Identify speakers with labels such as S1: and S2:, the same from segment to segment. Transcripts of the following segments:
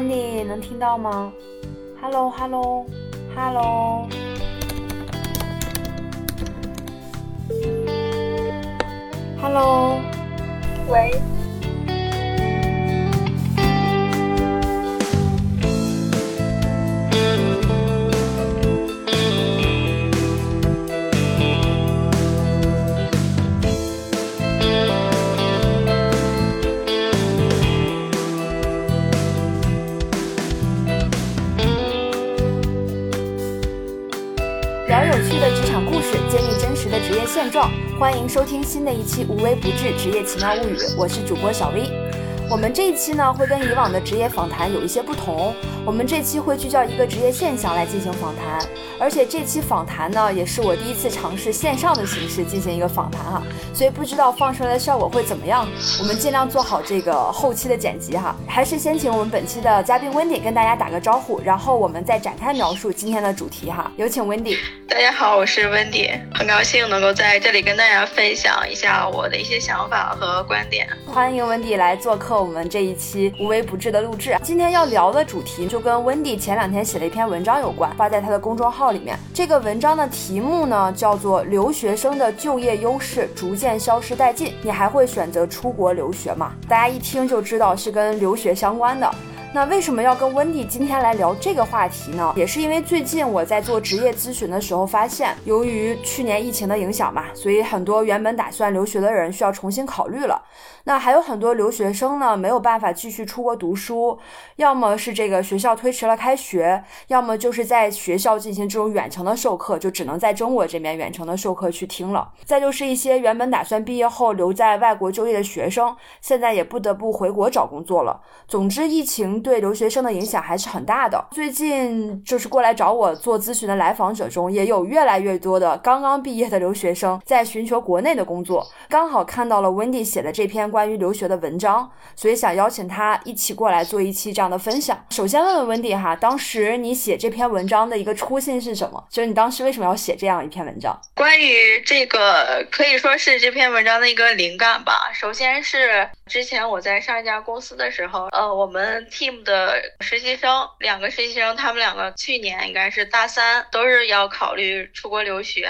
S1: 你能听到吗？Hello，Hello，Hello，Hello。
S2: 喂。
S1: 揭秘真实的职业现状，欢迎收听新的一期《无微不至职业奇妙物语》，我是主播小 V。我们这一期呢，会跟以往的职业访谈有一些不同。我们这期会聚焦一个职业现象来进行访谈，而且这期访谈呢，也是我第一次尝试线上的形式进行一个访谈哈，所以不知道放出来的效果会怎么样。我们尽量做好这个后期的剪辑哈。还是先请我们本期的嘉宾 Wendy 跟大家打个招呼，然后我们再展开描述今天的主题哈。有请 Wendy。
S2: 大家好，我是 Wendy，很高兴能够在这里跟大家分享一下我的一些想法和观点。
S1: 欢迎 Wendy 来做客我们这一期无微不至的录制。今天要聊的主题就跟 Wendy 前两天写了一篇文章有关，发在他的公众号里面。这个文章的题目呢叫做《留学生的就业优势逐渐消失殆尽》，你还会选择出国留学吗？大家一听就知道是跟留学相关的。那为什么要跟温迪今天来聊这个话题呢？也是因为最近我在做职业咨询的时候发现，由于去年疫情的影响嘛，所以很多原本打算留学的人需要重新考虑了。那还有很多留学生呢，没有办法继续出国读书，要么是这个学校推迟了开学，要么就是在学校进行这种远程的授课，就只能在中国这边远程的授课去听了。再就是一些原本打算毕业后留在外国就业的学生，现在也不得不回国找工作了。总之，疫情对留学生的影响还是很大的。最近就是过来找我做咨询的来访者中，也有越来越多的刚刚毕业的留学生在寻求国内的工作。刚好看到了 Wendy 写的这篇。关于留学的文章，所以想邀请他一起过来做一期这样的分享。首先问问温迪哈，当时你写这篇文章的一个初心是什么？就是你当时为什么要写这样一篇文章？
S2: 关于这个可以说是这篇文章的一个灵感吧。首先是之前我在上一家公司的时候，呃，我们 team 的实习生两个实习生，他们两个去年应该是大三，都是要考虑出国留学。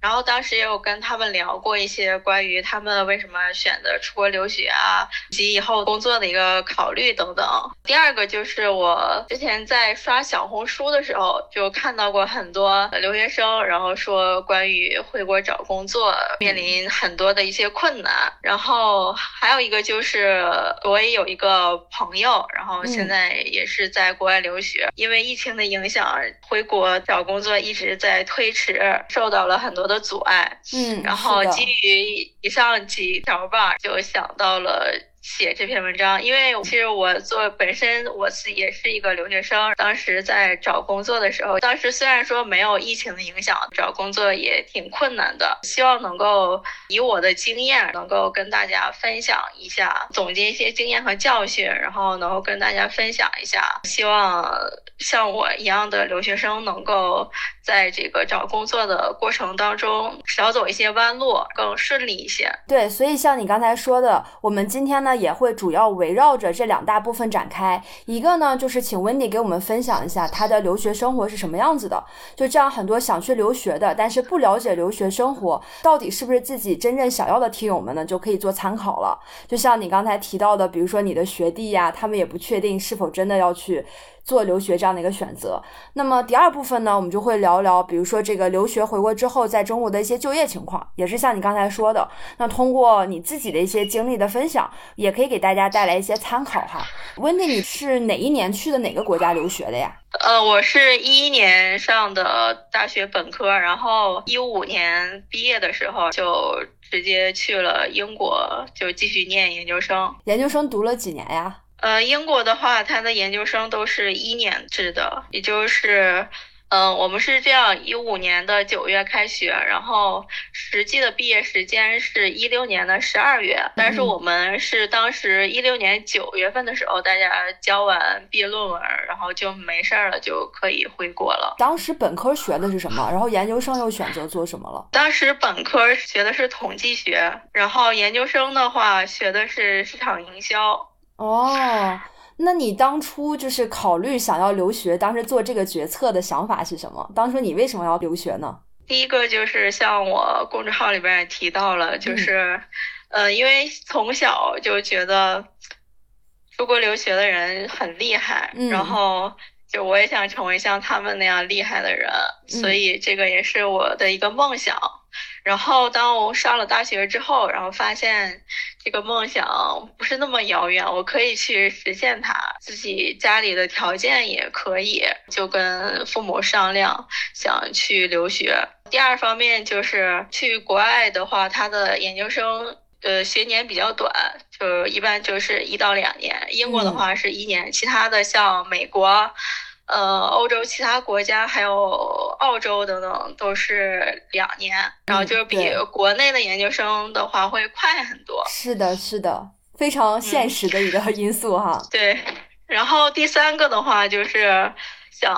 S2: 然后当时也有跟他们聊过一些关于他们为什么选择出国留学啊，及以后工作的一个考虑等等。第二个就是我之前在刷小红书的时候，就看到过很多留学生，然后说关于回国找工作面临很多的一些困难。然后还有一个就是我也有一个朋友，然后现在也是在国外留学，因为疫情的影响，回国找工作一直在推迟，受到了很多。的阻碍，
S1: 嗯，
S2: 然后基于以上几条吧，就想到了。写这篇文章，因为其实我做本身我是也是一个留学生，当时在找工作的时候，当时虽然说没有疫情的影响，找工作也挺困难的。希望能够以我的经验，能够跟大家分享一下，总结一些经验和教训，然后能够跟大家分享一下。希望像我一样的留学生，能够在这个找工作的过程当中少走一些弯路，更顺利一些。
S1: 对，所以像你刚才说的，我们今天呢。也会主要围绕着这两大部分展开。一个呢，就是请 Wendy 给我们分享一下她的留学生活是什么样子的。就这样，很多想去留学的，但是不了解留学生活到底是不是自己真正想要的听友们呢，就可以做参考了。就像你刚才提到的，比如说你的学弟呀，他们也不确定是否真的要去。做留学这样的一个选择，那么第二部分呢，我们就会聊聊聊，比如说这个留学回国之后在中国的一些就业情况，也是像你刚才说的，那通过你自己的一些经历的分享，也可以给大家带来一些参考哈。Wendy，你是哪一年去的哪个国家留学的呀？
S2: 呃，我是一一年上的大学本科，然后一五年毕业的时候就直接去了英国，就继续念研究生。
S1: 研究生读了几年呀？
S2: 呃，英国的话，它的研究生都是一年制的，也就是，嗯，我们是这样，一五年的九月开学，然后实际的毕业时间是一六年的十二月，但是我们是当时一六年九月份的时候，大家交完毕业论文，然后就没事儿了，就可以回国了。
S1: 当时本科学的是什么？然后研究生又选择做什么了？
S2: 当时本科学的是统计学，然后研究生的话学的是市场营销。
S1: 哦，那你当初就是考虑想要留学，当时做这个决策的想法是什么？当初你为什么要留学呢？
S2: 第一个就是像我公众号里边也提到了，就是，呃，因为从小就觉得出国留学的人很厉害，然后就我也想成为像他们那样厉害的人，所以这个也是我的一个梦想。然后当我上了大学之后，然后发现这个梦想不是那么遥远，我可以去实现它。自己家里的条件也可以，就跟父母商量，想去留学。第二方面就是去国外的话，他的研究生呃学年比较短，就一般就是一到两年。英国的话是一年，其他的像美国。呃，欧洲其他国家还有澳洲等等都是两年，然后就是比国内的研究生的话会快很多。
S1: 是的，是的，非常现实的一个 因素哈。
S2: 对，然后第三个的话就是想。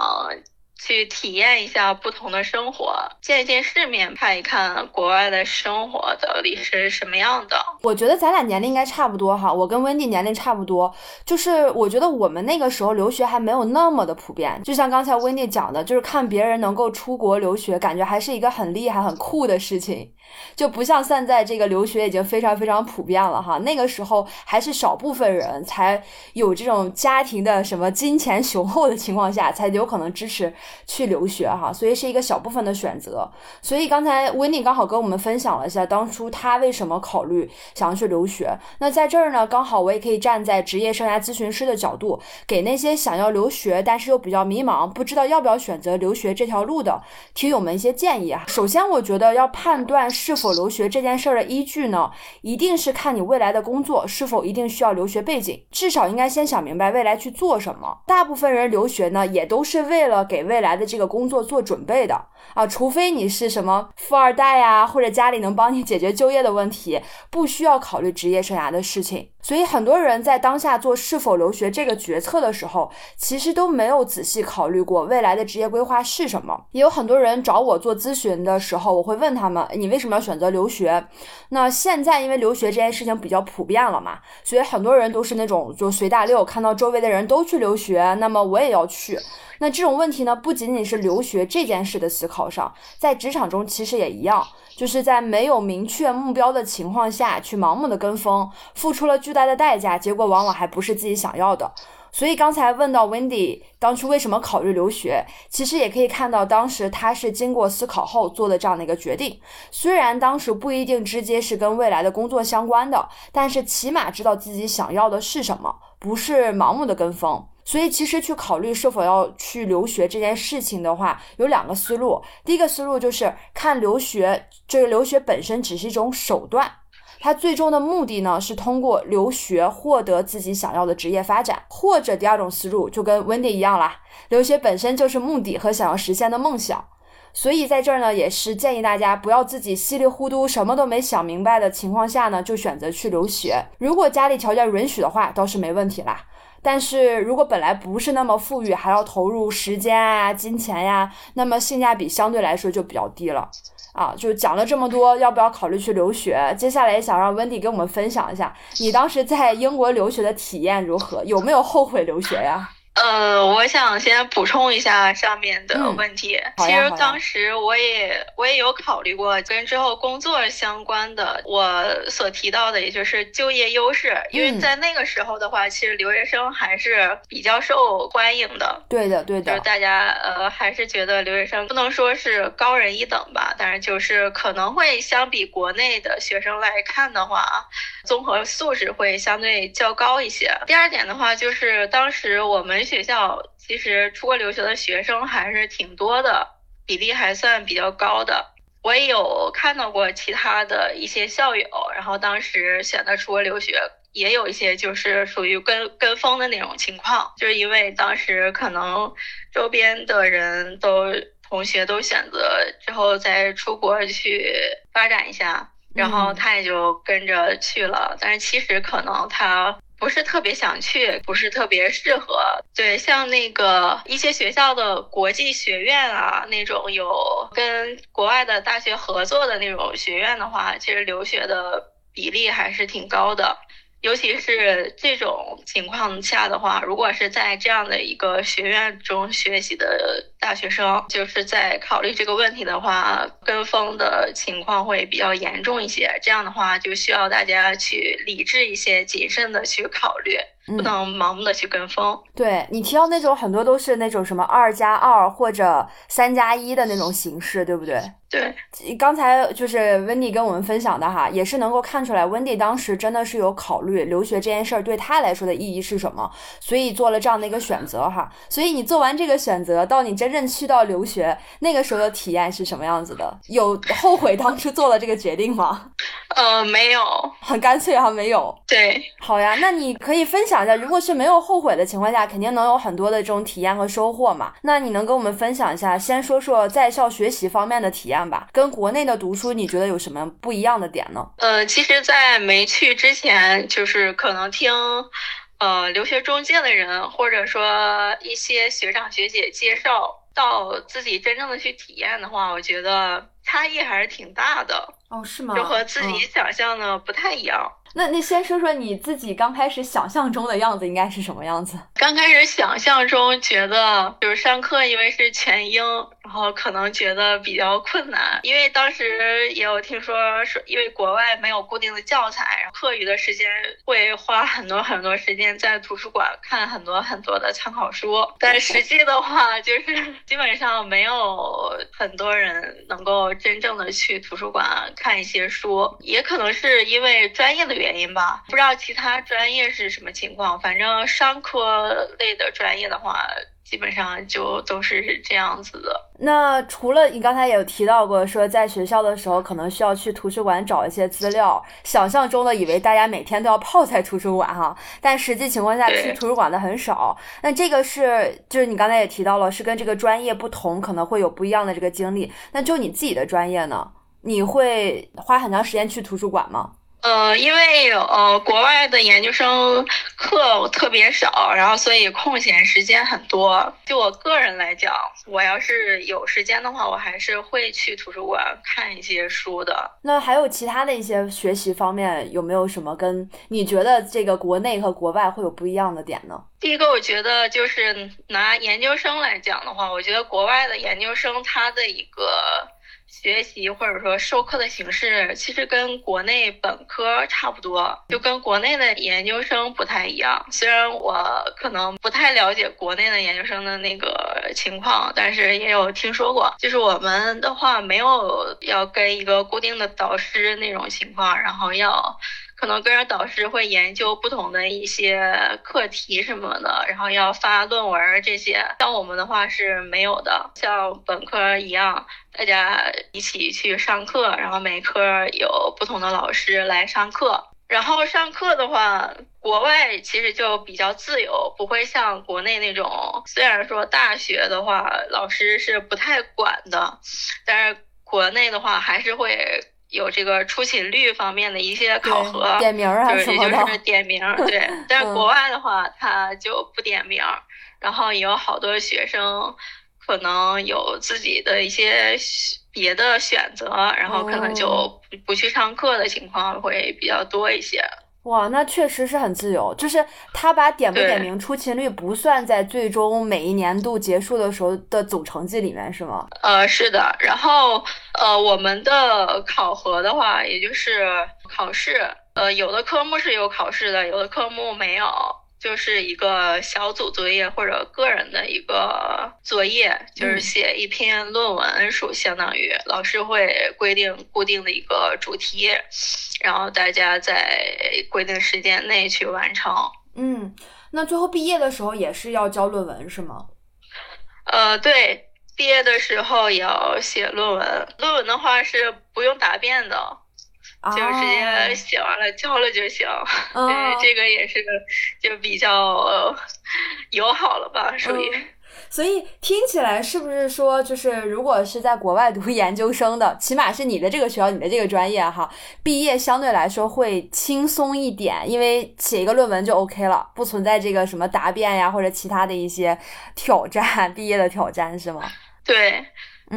S2: 去体验一下不同的生活，见一见世面，看一看国外的生活到底是什么样的。
S1: 我觉得咱俩年龄应该差不多哈，我跟温迪年龄差不多。就是我觉得我们那个时候留学还没有那么的普遍，就像刚才温迪讲的，就是看别人能够出国留学，感觉还是一个很厉害、很酷的事情。就不像现在这个留学已经非常非常普遍了哈，那个时候还是少部分人才有这种家庭的什么金钱雄厚的情况下才有可能支持去留学哈，所以是一个小部分的选择。所以刚才温妮刚好跟我们分享了一下当初他为什么考虑想要去留学。那在这儿呢，刚好我也可以站在职业生涯咨询师的角度，给那些想要留学但是又比较迷茫，不知道要不要选择留学这条路的听友们一些建议啊。首先，我觉得要判断。是否留学这件事儿的依据呢？一定是看你未来的工作是否一定需要留学背景，至少应该先想明白未来去做什么。大部分人留学呢，也都是为了给未来的这个工作做准备的啊，除非你是什么富二代呀，或者家里能帮你解决就业的问题，不需要考虑职业生涯的事情。所以很多人在当下做是否留学这个决策的时候，其实都没有仔细考虑过未来的职业规划是什么。也有很多人找我做咨询的时候，我会问他们：你为为什么要选择留学？那现在因为留学这件事情比较普遍了嘛，所以很多人都是那种就随大溜，看到周围的人都去留学，那么我也要去。那这种问题呢，不仅仅是留学这件事的思考上，在职场中其实也一样。就是在没有明确目标的情况下去盲目的跟风，付出了巨大的代价，结果往往还不是自己想要的。所以刚才问到 Wendy 当初为什么考虑留学，其实也可以看到当时他是经过思考后做的这样的一个决定。虽然当时不一定直接是跟未来的工作相关的，但是起码知道自己想要的是什么，不是盲目的跟风。所以，其实去考虑是否要去留学这件事情的话，有两个思路。第一个思路就是看留学，这个留学本身只是一种手段，他最终的目的呢是通过留学获得自己想要的职业发展。或者第二种思路就跟 Wendy 一样啦，留学本身就是目的和想要实现的梦想。所以在这儿呢，也是建议大家不要自己稀里糊涂什么都没想明白的情况下呢，就选择去留学。如果家里条件允许的话，倒是没问题啦。但是如果本来不是那么富裕，还要投入时间啊、金钱呀，那么性价比相对来说就比较低了啊。就讲了这么多，要不要考虑去留学？接下来想让温迪给我们分享一下，你当时在英国留学的体验如何？有没有后悔留学呀？
S2: 呃，我想先补充一下上面的问题。其实当时我也我也有考虑过跟之后工作相关的，我所提到的也就是就业优势，因为在那个时候的话，其实留学生还是比较受欢迎的。
S1: 对的，对的，
S2: 就是大家呃还是觉得留学生不能说是高人一等吧，但是就是可能会相比国内的学生来看的话，综合素质会相对较高一些。第二点的话，就是当时我们。学校其实出国留学的学生还是挺多的，比例还算比较高的。我也有看到过其他的一些校友，然后当时选择出国留学，也有一些就是属于跟跟风的那种情况，就是因为当时可能周边的人都同学都选择之后再出国去发展一下，然后他也就跟着去了。但是其实可能他。不是特别想去，不是特别适合。对，像那个一些学校的国际学院啊，那种有跟国外的大学合作的那种学院的话，其实留学的比例还是挺高的。尤其是这种情况下的话，如果是在这样的一个学院中学习的大学生，就是在考虑这个问题的话，跟风的情况会比较严重一些。这样的话，就需要大家去理智一些、谨慎的去考虑。不能盲目的去跟风。
S1: 对你提到那种很多都是那种什么二加二或者三加一的那种形式，对不对？
S2: 对。
S1: 刚才就是温迪跟我们分享的哈，也是能够看出来，温迪当时真的是有考虑留学这件事儿对他来说的意义是什么，所以做了这样的一个选择哈。所以你做完这个选择，到你真正去到留学那个时候的体验是什么样子的？有后悔当初做了这个决定吗？
S2: 呃，没有，
S1: 很干脆哈，没有。
S2: 对，
S1: 好呀，那你可以分享。一下，如果是没有后悔的情况下，肯定能有很多的这种体验和收获嘛。那你能跟我们分享一下，先说说在校学习方面的体验吧，跟国内的读书，你觉得有什么不一样的点呢？
S2: 呃，其实，在没去之前，就是可能听，呃，留学中介的人，或者说一些学长学姐介绍，到自己真正的去体验的话，我觉得差异还是挺大的。
S1: 哦，是吗？
S2: 就和自己想象的不太一样。
S1: 那那先说说你自己刚开始想象中的样子应该是什么样子？
S2: 刚开始想象中觉得就是上课，因为是全英，然后可能觉得比较困难，因为当时也有听说说，因为国外没有固定的教材，然后课余的时间会花很多很多时间在图书馆看很多很多的参考书，但实际的话就是基本上没有很多人能够真正的去图书馆看一些书，也可能是因为专业的原原因吧，不知道其他专业是什么情况。反正商科类的专业的话，基本上就都是这样子的。
S1: 那除了你刚才也有提到过，说在学校的时候可能需要去图书馆找一些资料，想象中的以为大家每天都要泡在图书馆哈，但实际情况下去图书馆的很少。那这个是就是你刚才也提到了，是跟这个专业不同，可能会有不一样的这个经历。那就你自己的专业呢，你会花很长时间去图书馆吗？
S2: 呃，因为呃，国外的研究生课特别少，然后所以空闲时间很多。就我个人来讲，我要是有时间的话，我还是会去图书馆看一些书的。
S1: 那还有其他的一些学习方面，有没有什么跟你觉得这个国内和国外会有不一样的点呢？
S2: 第一个，我觉得就是拿研究生来讲的话，我觉得国外的研究生他的一个。学习或者说授课的形式，其实跟国内本科差不多，就跟国内的研究生不太一样。虽然我可能不太了解国内的研究生的那个情况，但是也有听说过。就是我们的话，没有要跟一个固定的导师那种情况，然后要。可能跟着导师会研究不同的一些课题什么的，然后要发论文这些。像我们的话是没有的，像本科一样，大家一起去上课，然后每科有不同的老师来上课。然后上课的话，国外其实就比较自由，不会像国内那种。虽然说大学的话，老师是不太管的，但是国内的话还是会。有这个出勤率方面的一些考核，
S1: 点名啊
S2: 就是也就是点名，对。但是国外的话，他就不点名，然后也有好多学生可能有自己的一些别的选择，然后可能就不不去上课的情况会比较多一些。
S1: 哇，那确实是很自由，就是他把点不点名、出勤率不算在最终每一年度结束的时候的总成绩里面，是吗？
S2: 呃，是的。然后，呃，我们的考核的话，也就是考试，呃，有的科目是有考试的，有的科目没有。就是一个小组作业或者个人的一个作业，就是写一篇论文，属相当于老师会规定固定的一个主题，然后大家在规定时间内去完成。
S1: 嗯，那最后毕业的时候也是要交论文是吗？
S2: 呃，对，毕业的时候也要写论文，论文的话是不用答辩的。就直接写完了交了就行，对，这个也是就比较友好了吧，属于。
S1: 所以听起来是不是说，就是如果是在国外读研究生的，起码是你的这个学校、你的这个专业哈，毕业相对来说会轻松一点，因为写一个论文就 OK 了，不存在这个什么答辩呀或者其他的一些挑战，毕业的挑战是吗？
S2: 对。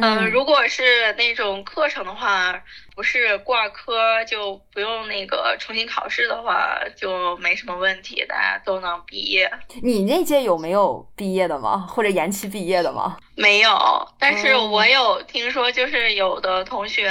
S2: 嗯，如果是那种课程的话，不是挂科就不用那个重新考试的话，就没什么问题，大家都能毕业。
S1: 你那届有没有毕业的吗？或者延期毕业的吗？
S2: 没有，但是我有听说，就是有的同学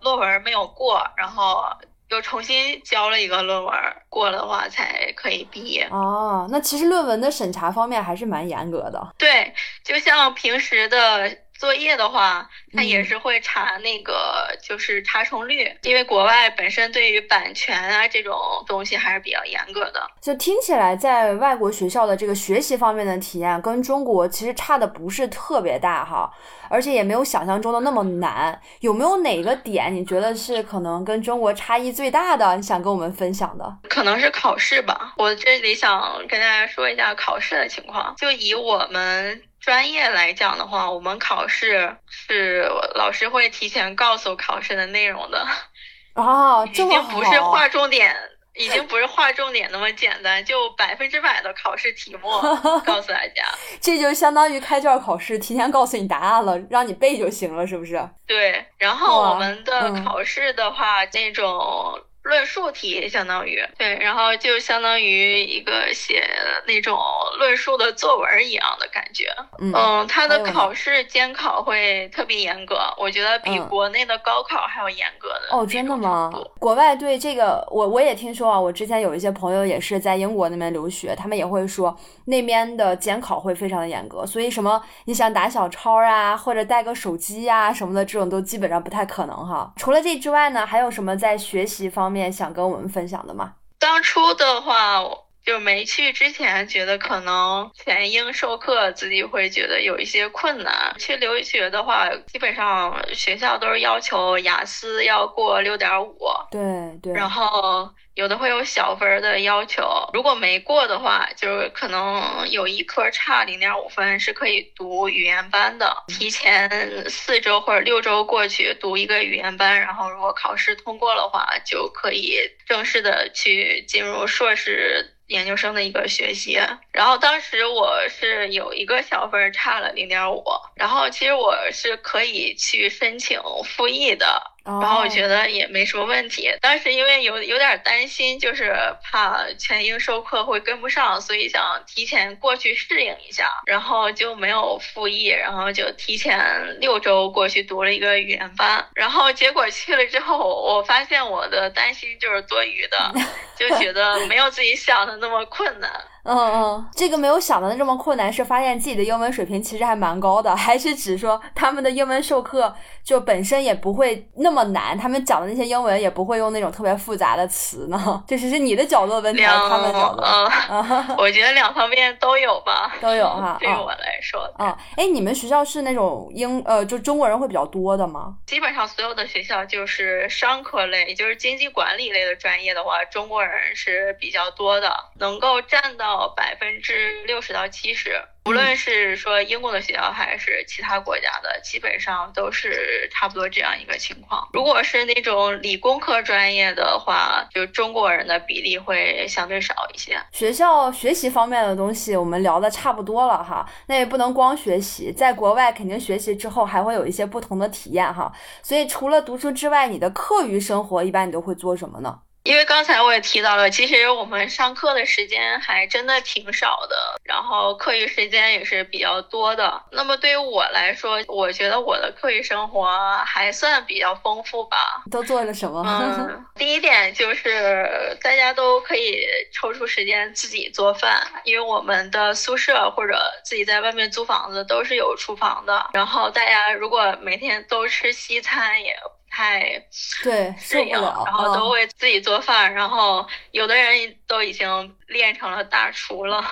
S2: 论文没有过，然后。又重新交了一个论文，过了的话才可以毕业。
S1: 哦，那其实论文的审查方面还是蛮严格的。
S2: 对，就像平时的。作业的话，它也是会查那个就是查重率，因为国外本身对于版权啊这种东西还是比较严格的。
S1: 就听起来，在外国学校的这个学习方面的体验跟中国其实差的不是特别大哈，而且也没有想象中的那么难。有没有哪个点你觉得是可能跟中国差异最大的？你想跟我们分享的？
S2: 可能是考试吧。我这里想跟大家说一下考试的情况，就以我们。专业来讲的话，我们考试是老师会提前告诉考试的内容的。
S1: 哦，
S2: 已经不是划重点，已经不是划重点那么简单，就百分之百的考试题目 告诉大家。
S1: 这就相当于开卷考试，提前告诉你答案了，让你背就行了，是不是？
S2: 对。然后我们的考试的话，那种。论述题相当于对，然后就相当于一个写那种论述的作文一样的感觉。嗯，他的考试监考会特别严格，我觉得比国内的高考还要严格的。
S1: 哦，真的吗？国外对这个，我我也听说啊，我之前有一些朋友也是在英国那边留学，他们也会说那边的监考会非常的严格，所以什么你想打小抄啊，或者带个手机呀什么的，这种都基本上不太可能哈。除了这之外呢，还有什么在学习方面？想跟我们分享的吗？
S2: 当初的话，就没去之前，觉得可能全英授课，自己会觉得有一些困难。去留学的话，基本上学校都是要求雅思要过六点五，
S1: 对对，
S2: 然后。有的会有小分的要求，如果没过的话，就是可能有一科差零点五分，是可以读语言班的。提前四周或者六周过去读一个语言班，然后如果考试通过的话，就可以正式的去进入硕士研究生的一个学习。然后当时我是有一个小分差了零点五，然后其实我是可以去申请复议的。然后我觉得也没什么问题，当时因为有有点担心，就是怕全英授课会跟不上，所以想提前过去适应一下，然后就没有复议，然后就提前六周过去读了一个语言班，然后结果去了之后，我发现我的担心就是多余的，就觉得没有自己想的那么困难。
S1: 嗯嗯，这个没有想到的这么困难，是发现自己的英文水平其实还蛮高的，还是指说他们的英文授课就本身也不会那么难，他们讲的那些英文也不会用那种特别复杂的词呢？这 只是你的角度问题，他们角度。
S2: 嗯，我觉得两方面都有吧，
S1: 都有哈。
S2: 对我来说，
S1: 嗯，哎，你们学校是那种英呃，就中国人会比较多的吗？
S2: 基本上所有的学校就是商科类，也就是经济管理类的专业的话，中国人是比较多的，能够占到。百分之六十到七十，无论是说英国的学校还是其他国家的，基本上都是差不多这样一个情况。如果是那种理工科专业的话，就中国人的比例会相对少一些。
S1: 学校学习方面的东西我们聊的差不多了哈，那也不能光学习，在国外肯定学习之后还会有一些不同的体验哈。所以除了读书之外，你的课余生活一般你都会做什么呢？
S2: 因为刚才我也提到了，其实我们上课的时间还真的挺少的，然后课余时间也是比较多的。那么对于我来说，我觉得我的课余生活还算比较丰富吧。
S1: 都做了什么？
S2: 嗯，第一点就是大家都可以抽出时间自己做饭，因为我们的宿舍或者自己在外面租房子都是有厨房的。然后大家如果每天都吃西餐也。太
S1: 对
S2: 适应，然后都会自己做饭，然后有的人都已经练成了大厨了。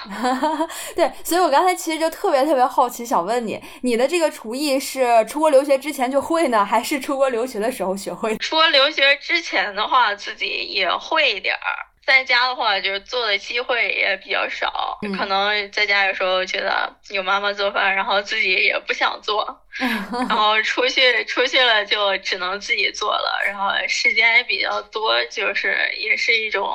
S1: 对，所以我刚才其实就特别特别好奇，想问你，你的这个厨艺是出国留学之前就会呢，还是出国留学的时候学会？
S2: 出国留学之前的话，自己也会一点儿。在家的话，就是做的机会也比较少，可能在家有时候觉得有妈妈做饭，然后自己也不想做。然后出去出去了就只能自己做了，然后时间也比较多，就是也是一种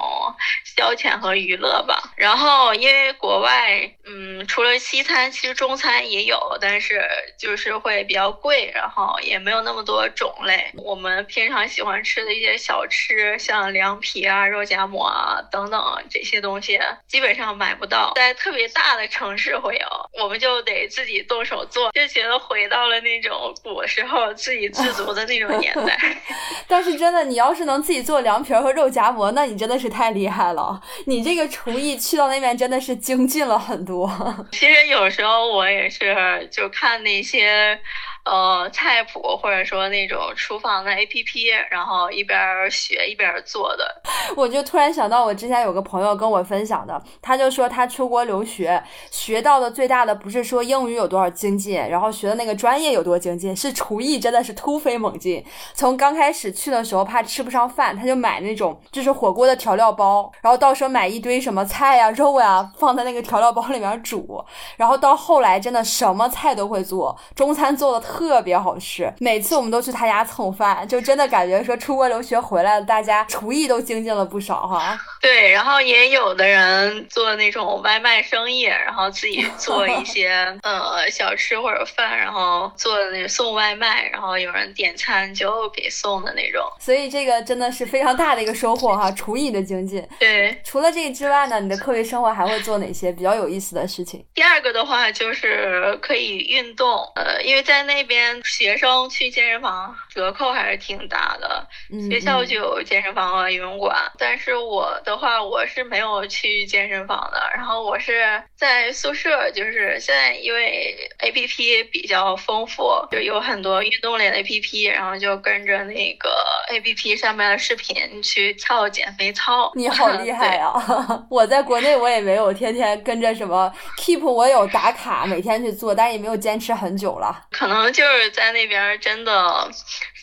S2: 消遣和娱乐吧。然后因为国外，嗯，除了西餐，其实中餐也有，但是就是会比较贵，然后也没有那么多种类。我们平常喜欢吃的一些小吃，像凉皮啊、肉夹馍啊等等这些东西，基本上买不到，在特别大的城市会有，我们就得自己动手做，就觉得回到了。那种古时候自给自足的那种年代，
S1: 但是真的，你要是能自己做凉皮儿和肉夹馍，那你真的是太厉害了。你这个厨艺去到那边真的是精进了很多。
S2: 其实有时候我也是就看那些。呃，菜谱或者说那种厨房的 A P P，然后一边学一边做的。
S1: 我就突然想到，我之前有个朋友跟我分享的，他就说他出国留学，学到的最大的不是说英语有多少精进，然后学的那个专业有多精进，是厨艺真的是突飞猛进。从刚开始去的时候怕吃不上饭，他就买那种就是火锅的调料包，然后到时候买一堆什么菜呀、肉呀放在那个调料包里面煮，然后到后来真的什么菜都会做，中餐做的。特别好吃，每次我们都去他家蹭饭，就真的感觉说出国留学回来了，大家厨艺都精进了不少哈。
S2: 对，然后也有的人做那种外卖生意，然后自己做一些 呃小吃或者饭，然后做那送外卖，然后有人点餐就给送的那种。
S1: 所以这个真的是非常大的一个收获哈，厨艺的精进。
S2: 对，
S1: 除了这个之外呢，你的课余生活还会做哪些比较有意思的事情？
S2: 第二个的话就是可以运动，呃，因为在那。这边学生去健身房折扣还是挺大的，学校就有健身房和游泳馆。但是我的话，我是没有去健身房的。然后我是在宿舍，就是现在因为 A P P 比较丰富，就有很多运动类的 A P P，然后就跟着那个 A P P 上面的视频去跳减肥操。
S1: 你好厉害呀！我在国内我也没有天天跟着什么 Keep，我有打卡每天去做，但也没有坚持很久了。
S2: 可能。就是在那边真的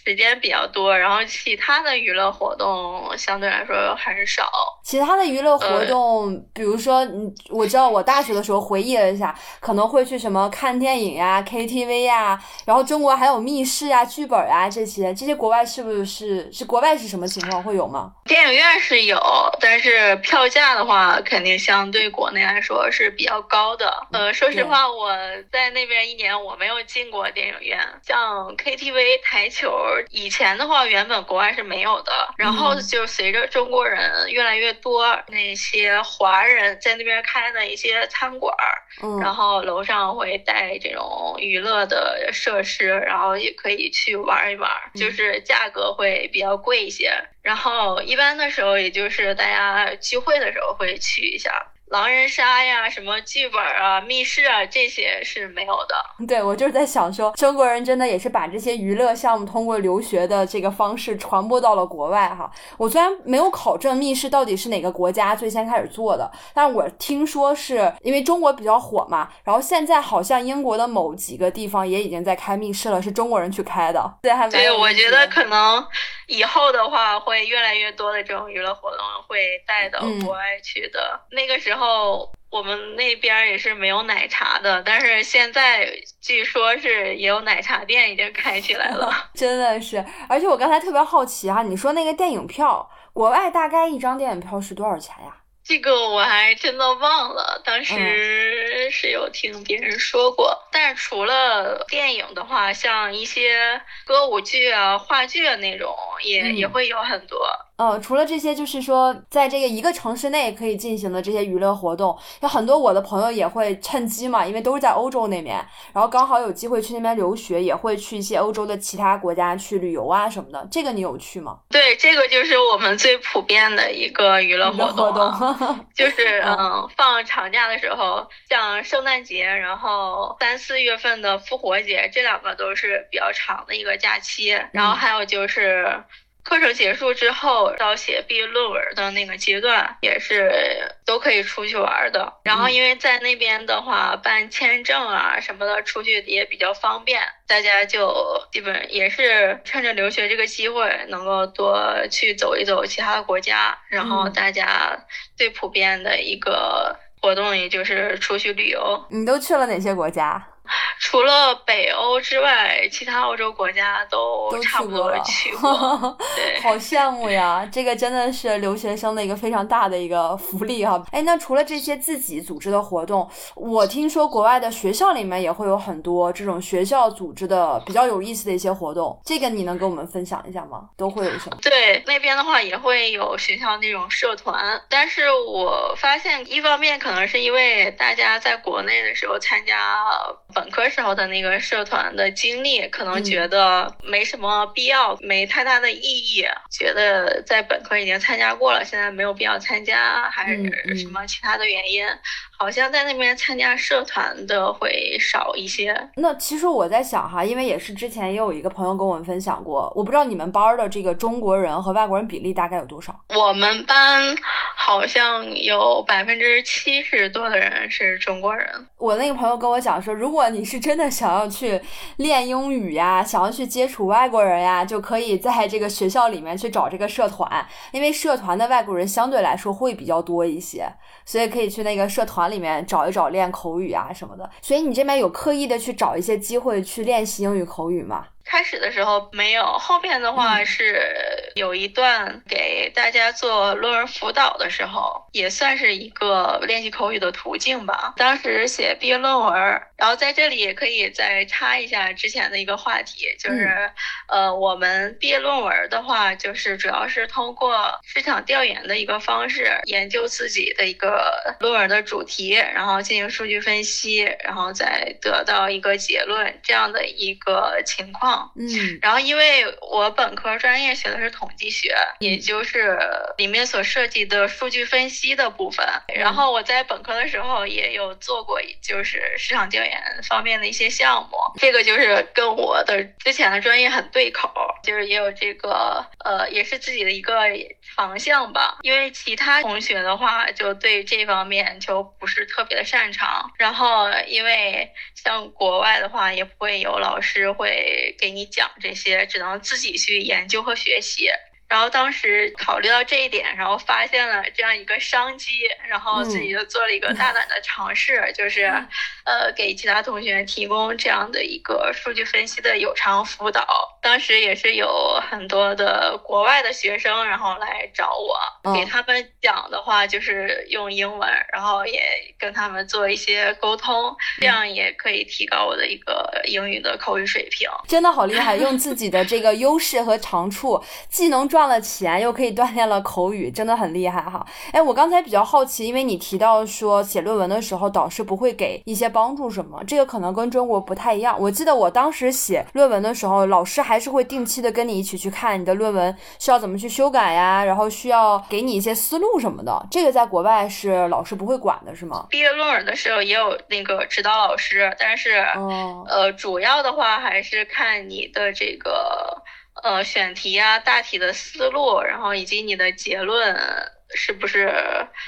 S2: 时间比较多，然后其他的娱乐活动相对来说还是少。
S1: 其他的娱乐活动，比如说，嗯，我知道我大学的时候回忆了一下，可能会去什么看电影呀、KTV 呀，然后中国还有密室啊、剧本啊这些，这些国外是不是是国外是什么情况会有吗？
S2: 电影院是有，但是票价的话，肯定相对国内来说是比较高的。呃，说实话，我在那边一年我没有进过电影院，像 KTV、台球，以前的话原本国外是没有的，然后就随着中国人越来越。多那些华人在那边开的一些餐馆儿，然后楼上会带这种娱乐的设施，然后也可以去玩一玩，就是价格会比较贵一些。然后一般的时候，也就是大家聚会的时候会去一下。狼人杀呀，什么剧本啊、密室啊，这些是没有的。
S1: 对，我就是在想说，中国人真的也是把这些娱乐项目通过留学的这个方式传播到了国外哈。我虽然没有考证密室到底是哪个国家最先开始做的，但是我听说是因为中国比较火嘛，然后现在好像英国的某几个地方也已经在开密室了，是中国人去开的。对，还
S2: 对，我觉得可能以后的话会越来越多的这种娱乐活动会带到国外去的。那个时候。后我们那边也是没有奶茶的，但是现在据说是也有奶茶店已经开起来了，
S1: 真的是。而且我刚才特别好奇啊，你说那个电影票，国外大概一张电影票是多少钱呀？
S2: 这个我还真的忘了，当时是有听别人说过。但是除了电影的话，像一些歌舞剧啊、话剧啊那种，也也会有很多。
S1: 呃，除了这些，就是说，在这个一个城市内可以进行的这些娱乐活动，有很多我的朋友也会趁机嘛，因为都是在欧洲那边，然后刚好有机会去那边留学，也会去一些欧洲的其他国家去旅游啊什么的。这个你有去吗？
S2: 对，这个就是我们最普遍的一个娱乐活动，就是嗯，放长假的时候，像圣诞节，然后三四月份的复活节，这两个都是比较长的一个假期，然后还有就是。课程结束之后，到写毕业论文的那个阶段，也是都都可以出去玩的。然后因为在那边的话，办签证啊什么的，出去也比较方便。大家就基本也是趁着留学这个机会，能够多去走一走其他国家。然后大家最普遍的一个活动，也就是出去旅游。
S1: 你都去了哪些国家？
S2: 除了北欧之外，其他欧洲国家都差不多去 过。对，
S1: 好羡慕呀！这个真的是留学生的一个非常大的一个福利哈。哎，那除了这些自己组织的活动，我听说国外的学校里面也会有很多这种学校组织的比较有意思的一些活动。这个你能跟我们分享一下吗？都会有什么？
S2: 对，那边的话也会有学校那种社团，但是我发现一方面可能是因为大家在国内的时候参加。本科时候的那个社团的经历，可能觉得没什么必要，没太大的意义，觉得在本科已经参加过了，现在没有必要参加，还是什么其他的原因。好像在那边参加社团的会少一些。
S1: 那其实我在想哈，因为也是之前也有一个朋友跟我们分享过，我不知道你们班的这个中国人和外国人比例大概有多少？
S2: 我们班好像有百分之七十多的人是中国人。
S1: 我那个朋友跟我讲说，如果你是真的想要去练英语呀，想要去接触外国人呀，就可以在这个学校里面去找这个社团，因为社团的外国人相对来说会比较多一些，所以可以去那个社团。里面找一找练口语啊什么的，所以你这边有刻意的去找一些机会去练习英语口语吗？
S2: 开始的时候没有，后边的话是有一段给大家做论文辅导的时候，也算是一个练习口语的途径吧。当时写毕业论文，然后在这里也可以再插一下之前的一个话题，就是呃，我们毕业论文的话，就是主要是通过市场调研的一个方式，研究自己的一个论文的主题，然后进行数据分析，然后再得到一个结论这样的一个情况。
S1: 嗯，
S2: 然后因为我本科专业学的是统计学，也就是里面所涉及的数据分析的部分。然后我在本科的时候也有做过，就是市场调研方面的一些项目，这个就是跟我的之前的专业很对口，就是也有这个呃，也是自己的一个方向吧。因为其他同学的话就对这方面就不是特别的擅长。然后因为像国外的话，也不会有老师会给。给你讲这些，只能自己去研究和学习。然后当时考虑到这一点，然后发现了这样一个商机，然后自己就做了一个大胆的尝试，就是，呃，给其他同学提供这样的一个数据分析的有偿辅导。当时也是有很多的国外的学生，然后来找我，给他们讲的话就是用英文，然后也跟他们做一些沟通，这样也可以提高我的一个英语的口语水平。
S1: 真的好厉害，用自己的这个优势和长处，既能赚。赚了钱又可以锻炼了口语，真的很厉害哈！哎，我刚才比较好奇，因为你提到说写论文的时候导师不会给一些帮助什么，这个可能跟中国不太一样。我记得我当时写论文的时候，老师还是会定期的跟你一起去看你的论文需要怎么去修改呀，然后需要给你一些思路什么的。这个在国外是老师不会管的，是吗？
S2: 毕业论文的时候也有那个指导老师，但是呃，主要的话还是看你的这个。呃，选题啊，大体的思路，然后以及你的结论。是不是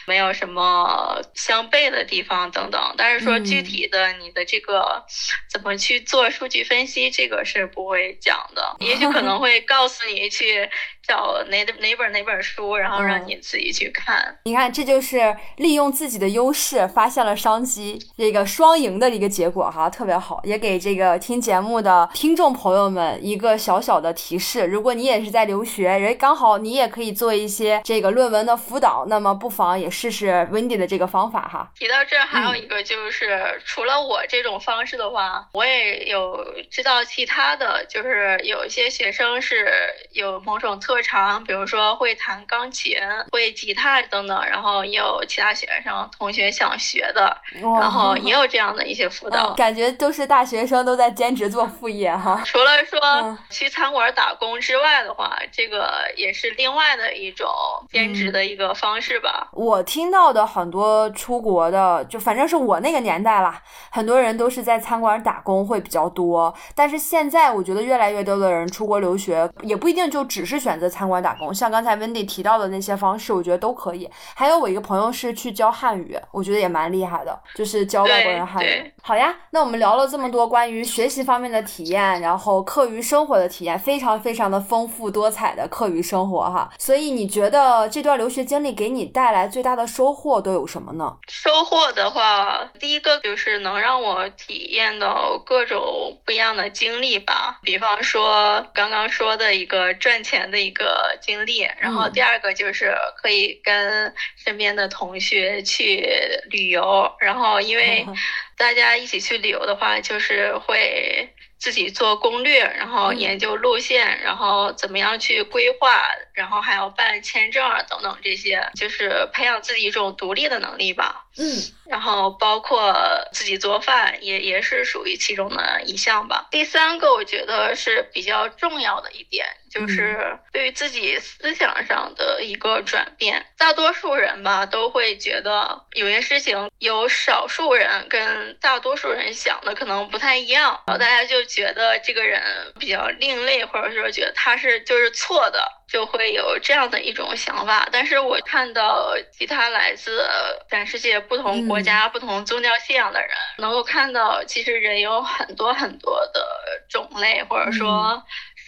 S2: 没有什么相悖的地方等等？但是说具体的你的这个怎么去做数据分析，这个是不会讲的。也许可能 会告诉你去找哪哪本哪本书，然后让你自己去看。
S1: 你看，这就是利用自己的优势发现了商机，这个双赢的一个结果哈，特别好。也给这个听节目的听众朋友们一个小小的提示：如果你也是在留学，人刚好你也可以做一些这个论文的。辅导，那么不妨也试试 Wendy 的这个方法哈。
S2: 提到这，还有一个就是，除了我这种方式的话，我也有知道其他的，就是有一些学生是有某种特长，比如说会弹钢琴、会吉他等等，然后也有其他学生同学想学的，然后也有这样的一些辅导。
S1: 感觉都是大学生都在兼职做副业哈。
S2: 除了说去餐馆打工之外的话，这个也是另外的一种兼职的一个。个方式吧，
S1: 我听到的很多出国的，就反正是我那个年代啦，很多人都是在餐馆打工会比较多。但是现在我觉得越来越多的人出国留学，也不一定就只是选择子餐馆打工，像刚才 Wendy 提到的那些方式，我觉得都可以。还有我一个朋友是去教汉语，我觉得也蛮厉害的，就是教外国人汉语。好呀，那我们聊了这么多关于学习方面的体验，然后课余生活的体验，非常非常的丰富多彩的课余生活哈。所以你觉得这段留学经历给你带来最大的收获都有什么呢？
S2: 收获的话，第一个就是能让我体验到各种不一样的经历吧，比方说刚刚说的一个赚钱的一个经历，然后第二个就是可以跟身边的同学去旅游，然后因为 大家一起去旅游的话，就是会。自己做攻略，然后研究路线，然后怎么样去规划，然后还要办签证啊等等这些，就是培养自己一种独立的能力吧。
S1: 嗯，
S2: 然后包括自己做饭，也也是属于其中的一项吧。第三个，我觉得是比较重要的一点。就是对于自己思想上的一个转变，大多数人吧都会觉得有些事情有少数人跟大多数人想的可能不太一样，然后大家就觉得这个人比较另类，或者说觉得他是就是错的，就会有这样的一种想法。但是我看到其他来自全世界不同国家、不同宗教信仰的人，能够看到其实人有很多很多的种类，或者说。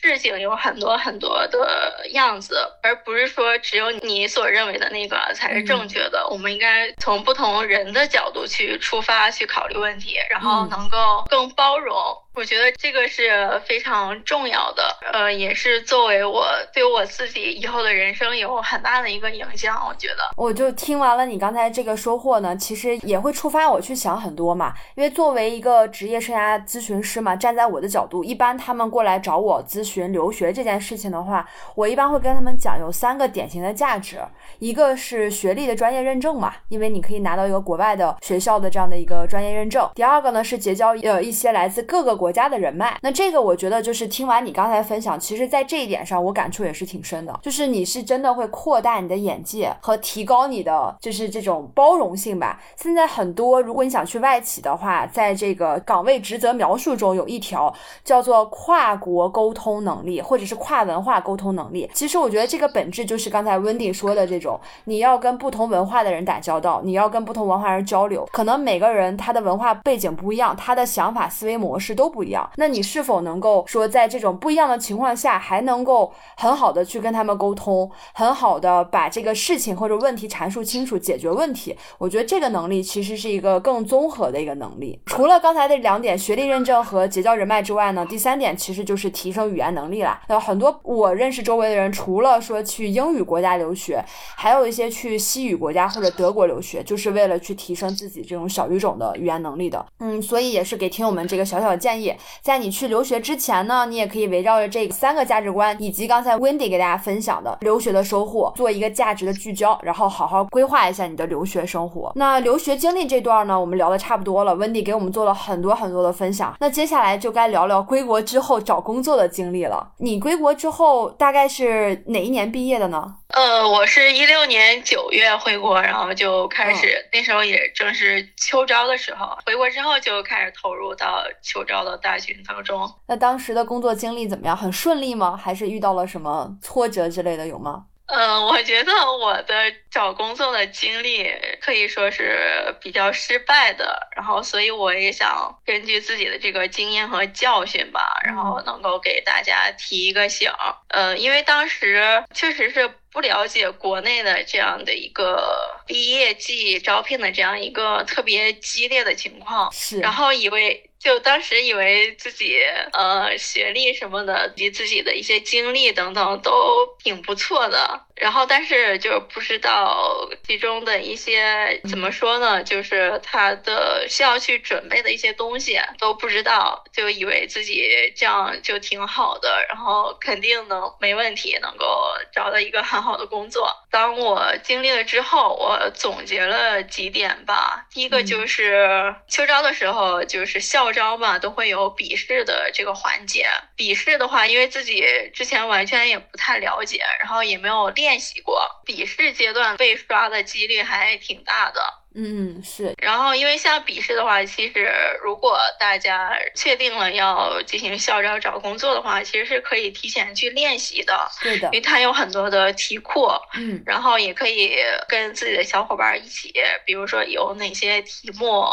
S2: 事情有很多很多的样子，而不是说只有你所认为的那个才是正确的。我们应该从不同人的角度去出发，去考虑问题，然后能够更包容。我觉得这个是非常重要的，呃，也是作为我对我自己以后的人生有很大的一个影响。我觉得，
S1: 我就听完了你刚才这个收获呢，其实也会触发我去想很多嘛。因为作为一个职业生涯咨询师嘛，站在我的角度，一般他们过来找我咨询留学这件事情的话，我一般会跟他们讲有三个典型的价值，一个是学历的专业认证嘛，因为你可以拿到一个国外的学校的这样的一个专业认证。第二个呢是结交呃一些来自各个。国家的人脉，那这个我觉得就是听完你刚才分享，其实，在这一点上我感触也是挺深的，就是你是真的会扩大你的眼界和提高你的就是这种包容性吧。现在很多，如果你想去外企的话，在这个岗位职责描述中有一条叫做跨国沟通能力，或者是跨文化沟通能力。其实我觉得这个本质就是刚才温迪说的这种，你要跟不同文化的人打交道，你要跟不同文化人交流，可能每个人他的文化背景不一样，他的想法思维模式都。不一样，那你是否能够说，在这种不一样的情况下，还能够很好的去跟他们沟通，很好的把这个事情或者问题阐述清楚，解决问题？我觉得这个能力其实是一个更综合的一个能力。除了刚才的两点，学历认证和结交人脉之外呢，第三点其实就是提升语言能力啦。那很多我认识周围的人，除了说去英语国家留学，还有一些去西语国家或者德国留学，就是为了去提升自己这种小语种的语言能力的。嗯，所以也是给听友们这个小小的建议。在你去留学之前呢，你也可以围绕着这三个价值观，以及刚才 Wendy 给大家分享的留学的收获，做一个价值的聚焦，然后好好规划一下你的留学生活。那留学经历这段呢，我们聊的差不多了，Wendy 给我们做了很多很多的分享。那接下来就该聊聊归国之后找工作的经历了。你归国之后大概是哪一年毕业的呢？
S2: 呃，我是一六年九月回国，然后就开始，那时候也正是秋招的时候。回国之后就开始投入到秋招的大学当中。
S1: 那当时的工作经历怎么样？很顺利吗？还是遇到了什么挫折之类的有吗？
S2: 嗯，我觉得我的找工作的经历可以说是比较失败的，然后所以我也想根据自己的这个经验和教训吧，然后能够给大家提一个醒。呃，因为当时确实是不了解国内的这样的一个毕业季招聘的这样一个特别激烈的情况，
S1: 是，
S2: 然后以为。就当时以为自己呃学历什么的，以及自己的一些经历等等都挺不错的。然后，但是就不知道其中的一些怎么说呢？就是他的需要去准备的一些东西都不知道，就以为自己这样就挺好的，然后肯定能没问题，能够找到一个很好的工作。当我经历了之后，我总结了几点吧。第一个就是秋招的时候，就是校招嘛，都会有笔试的这个环节。笔试的话，因为自己之前完全也不太了解，然后也没有练。练习过笔试阶段被刷的几率还挺大的。
S1: 嗯，是。
S2: 然后，因为像笔试的话，其实如果大家确定了要进行校招找工作的话，其实是可以提前去练习的。
S1: 对的，
S2: 因为它有很多的题库，
S1: 嗯，
S2: 然后也可以跟自己的小伙伴一起，比如说有哪些题目。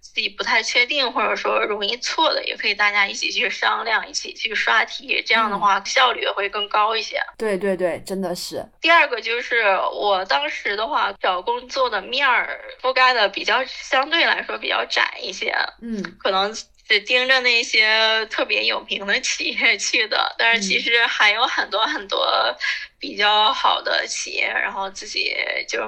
S2: 自己不太确定，或者说容易错的，也可以大家一起去商量，一起去刷题，这样的话效率会更高一些。
S1: 对对对，真的是。
S2: 第二个就是我当时的话，找工作的面儿覆盖的比较相对来说比较窄一些，
S1: 嗯，
S2: 可能只盯着那些特别有名的企业去的，但是其实还有很多很多比较好的企业，然后自己就。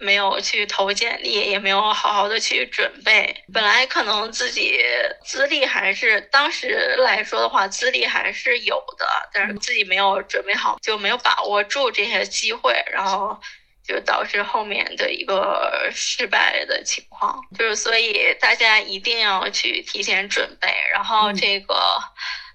S2: 没有去投简历，也没有好好的去准备。本来可能自己资历还是当时来说的话，资历还是有的，但是自己没有准备好，就没有把握住这些机会，然后就导致后面的一个失败的情况。就是所以大家一定要去提前准备，然后这个。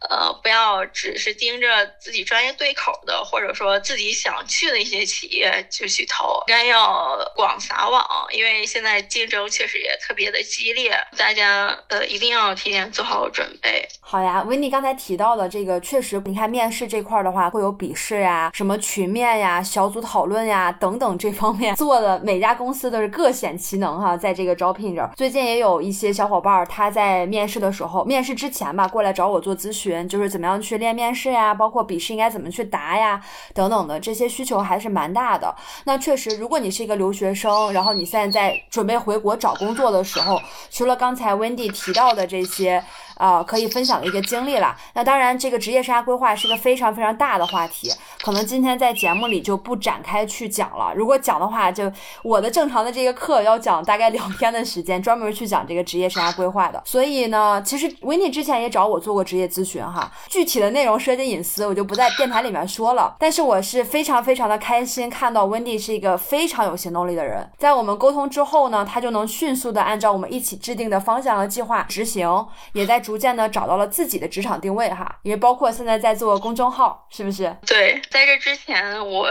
S2: 呃，不要只是盯着自己专业对口的，或者说自己想去的一些企业就去投，应该要广撒网，因为现在竞争确实也特别的激烈，大家呃一定要提前做好准备。
S1: 好呀，维尼刚才提到的这个，确实，你看面试这块的话，会有笔试呀、什么群面呀、小组讨论呀等等这方面 做的，每家公司都是各显其能哈，在这个招聘这儿，最近也有一些小伙伴他在面试的时候，面试之前吧，过来找我做咨询。就是怎么样去练面试呀，包括笔试应该怎么去答呀，等等的这些需求还是蛮大的。那确实，如果你是一个留学生，然后你现在在准备回国找工作的时候，除了刚才 Wendy 提到的这些。啊，可以分享的一个经历了。那当然，这个职业生涯规划是个非常非常大的话题，可能今天在节目里就不展开去讲了。如果讲的话，就我的正常的这个课要讲大概两天的时间，专门去讲这个职业生涯规划的。所以呢，其实维尼之前也找我做过职业咨询哈，具体的内容涉及隐私，我就不在电台里面说了。但是我是非常非常的开心，看到温蒂是一个非常有行动力的人。在我们沟通之后呢，他就能迅速的按照我们一起制定的方向和计划执行，也在。逐渐的找到了自己的职场定位哈，因为包括现在在做公众号，是不是？
S2: 对，在这之前我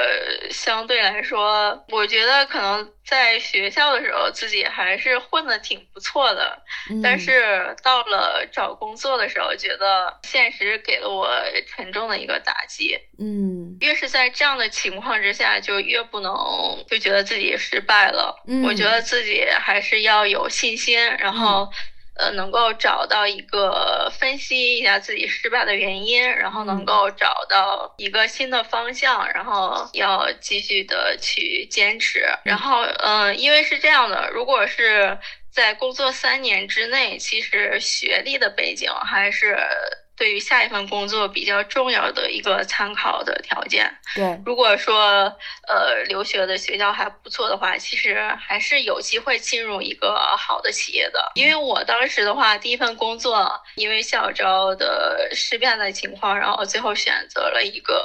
S2: 相对来说，我觉得可能在学校的时候自己还是混的挺不错的，但是到了找工作的时候，觉得现实给了我沉重的一个打击。
S1: 嗯，
S2: 越是在这样的情况之下，就越不能就觉得自己失败了。
S1: 嗯，
S2: 我觉得自己还是要有信心，然后。呃，能够找到一个分析一下自己失败的原因，然后能够找到一个新的方向，然后要继续的去坚持。然后，嗯，因为是这样的，如果是在工作三年之内，其实学历的背景还是。对于下一份工作比较重要的一个参考的条件。
S1: 对，
S2: 如果说呃留学的学校还不错的话，其实还是有机会进入一个好的企业的。因为我当时的话，第一份工作因为校招的事变的情况，然后最后选择了一个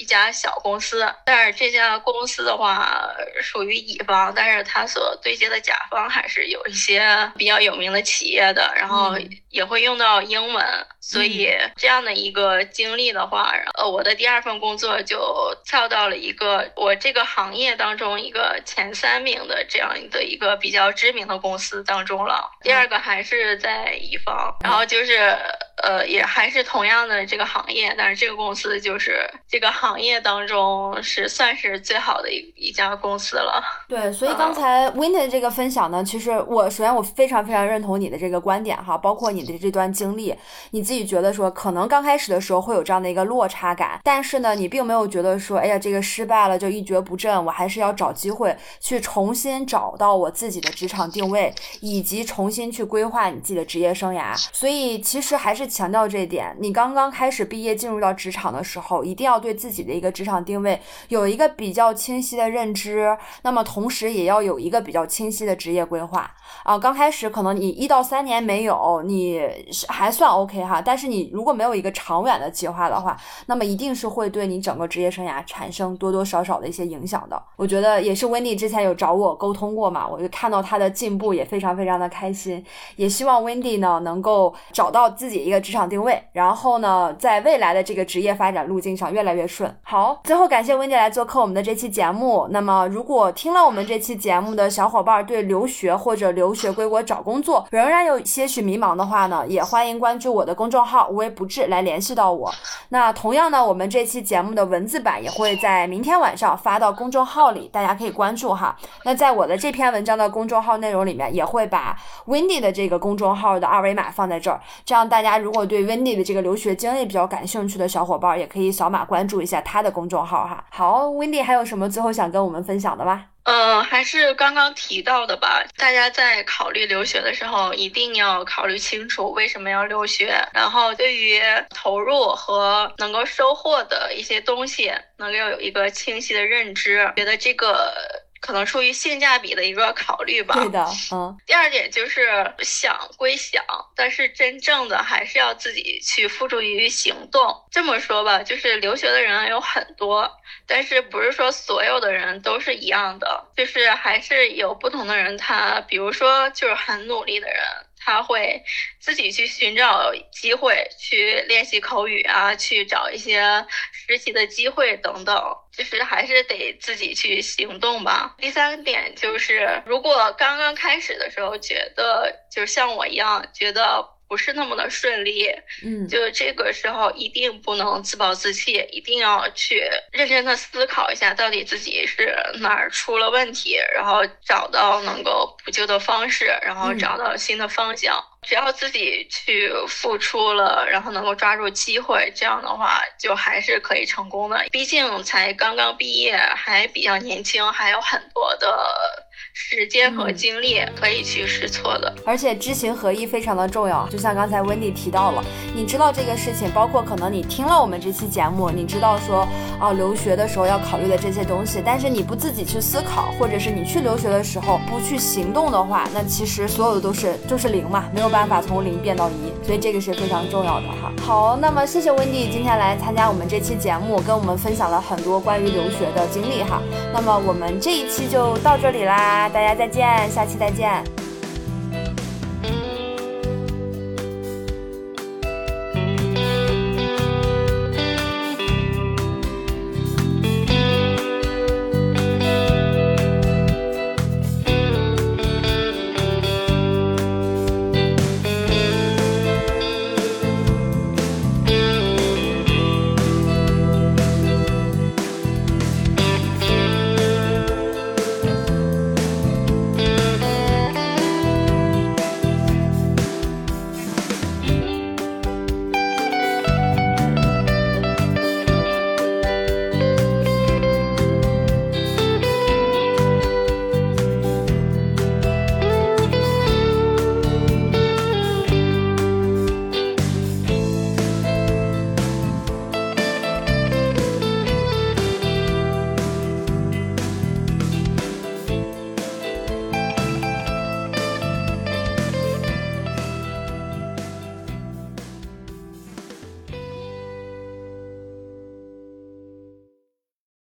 S2: 一家小公司。但是这家公司的话属于乙方，但是他所对接的甲方还是有一些比较有名的企业的，然后也会用到英文，所以。这样的一个经历的话，呃，我的第二份工作就跳到了一个我这个行业当中一个前三名的这样的一个比较知名的公司当中了。第二个还是在乙方，然后就是呃，也还是同样的这个行业，但是这个公司就是这个行业当中是算是最好的一一家公司了。
S1: 对，所以刚才 w i n t e 这个分享呢，其实我首先我非常非常认同你的这个观点哈，包括你的这段经历，你自己觉得。说可能刚开始的时候会有这样的一个落差感，但是呢，你并没有觉得说，哎呀，这个失败了就一蹶不振，我还是要找机会去重新找到我自己的职场定位，以及重新去规划你自己的职业生涯。所以其实还是强调这一点，你刚刚开始毕业进入到职场的时候，一定要对自己的一个职场定位有一个比较清晰的认知，那么同时也要有一个比较清晰的职业规划啊。刚开始可能你一到三年没有，你也是还算 OK 哈，但是你。如果没有一个长远的计划的话，那么一定是会对你整个职业生涯产生多多少少的一些影响的。我觉得也是温蒂之前有找我沟通过嘛，我就看到他的进步也非常非常的开心，也希望温蒂呢能够找到自己一个。个职场定位，然后呢，在未来的这个职业发展路径上越来越顺。好，最后感谢温迪来做客我们的这期节目。那么，如果听了我们这期节目的小伙伴对留学或者留学归国找工作仍然有些许迷茫的话呢，也欢迎关注我的公众号“无微不至”来联系到我。那同样呢，我们这期节目的文字版也会在明天晚上发到公众号里，大家可以关注哈。那在我的这篇文章的公众号内容里面，也会把 Wendy 的这个公众号的二维码放在这儿，这样大家如果对 Wendy 的这个留学经历比较感兴趣的小伙伴，也可以扫码关注一下他的公众号哈。好，Wendy 还有什么最后想跟我们分享的吗？
S2: 嗯，还是刚刚提到的吧。大家在考虑留学的时候，一定要考虑清楚为什么要留学，然后对于投入和能够收获的一些东西，能够有一个清晰的认知。觉得这个。可能出于性价比的一个考虑吧。
S1: 对的，嗯。
S2: 第二点就是想归想，但是真正的还是要自己去付诸于行动。这么说吧，就是留学的人有很多，但是不是说所有的人都是一样的，就是还是有不同的人。他比如说就是很努力的人。他会自己去寻找机会，去练习口语啊，去找一些实习的机会等等，就是还是得自己去行动吧。第三点就是，如果刚刚开始的时候觉得，就像我一样觉得。不是那么的顺利，
S1: 嗯，
S2: 就这个时候一定不能自暴自弃，一定要去认真的思考一下，到底自己是哪儿出了问题，然后找到能够补救的方式，然后找到新的方向。只要自己去付出了，然后能够抓住机会，这样的话就还是可以成功的。毕竟才刚刚毕业，还比较年轻，还有很多的。时间和精力可以去试错的，
S1: 而且知行合一非常的重要。就像刚才温迪提到了，你知道这个事情，包括可能你听了我们这期节目，你知道说啊留学的时候要考虑的这些东西，但是你不自己去思考，或者是你去留学的时候不去行动的话，那其实所有的都是就是零嘛，没有办法从零变到一，所以这个是非常重要的哈。好，那么谢谢温迪今天来参加我们这期节目，跟我们分享了很多关于留学的经历哈。那么我们这一期就到这里大家再见，下期再见。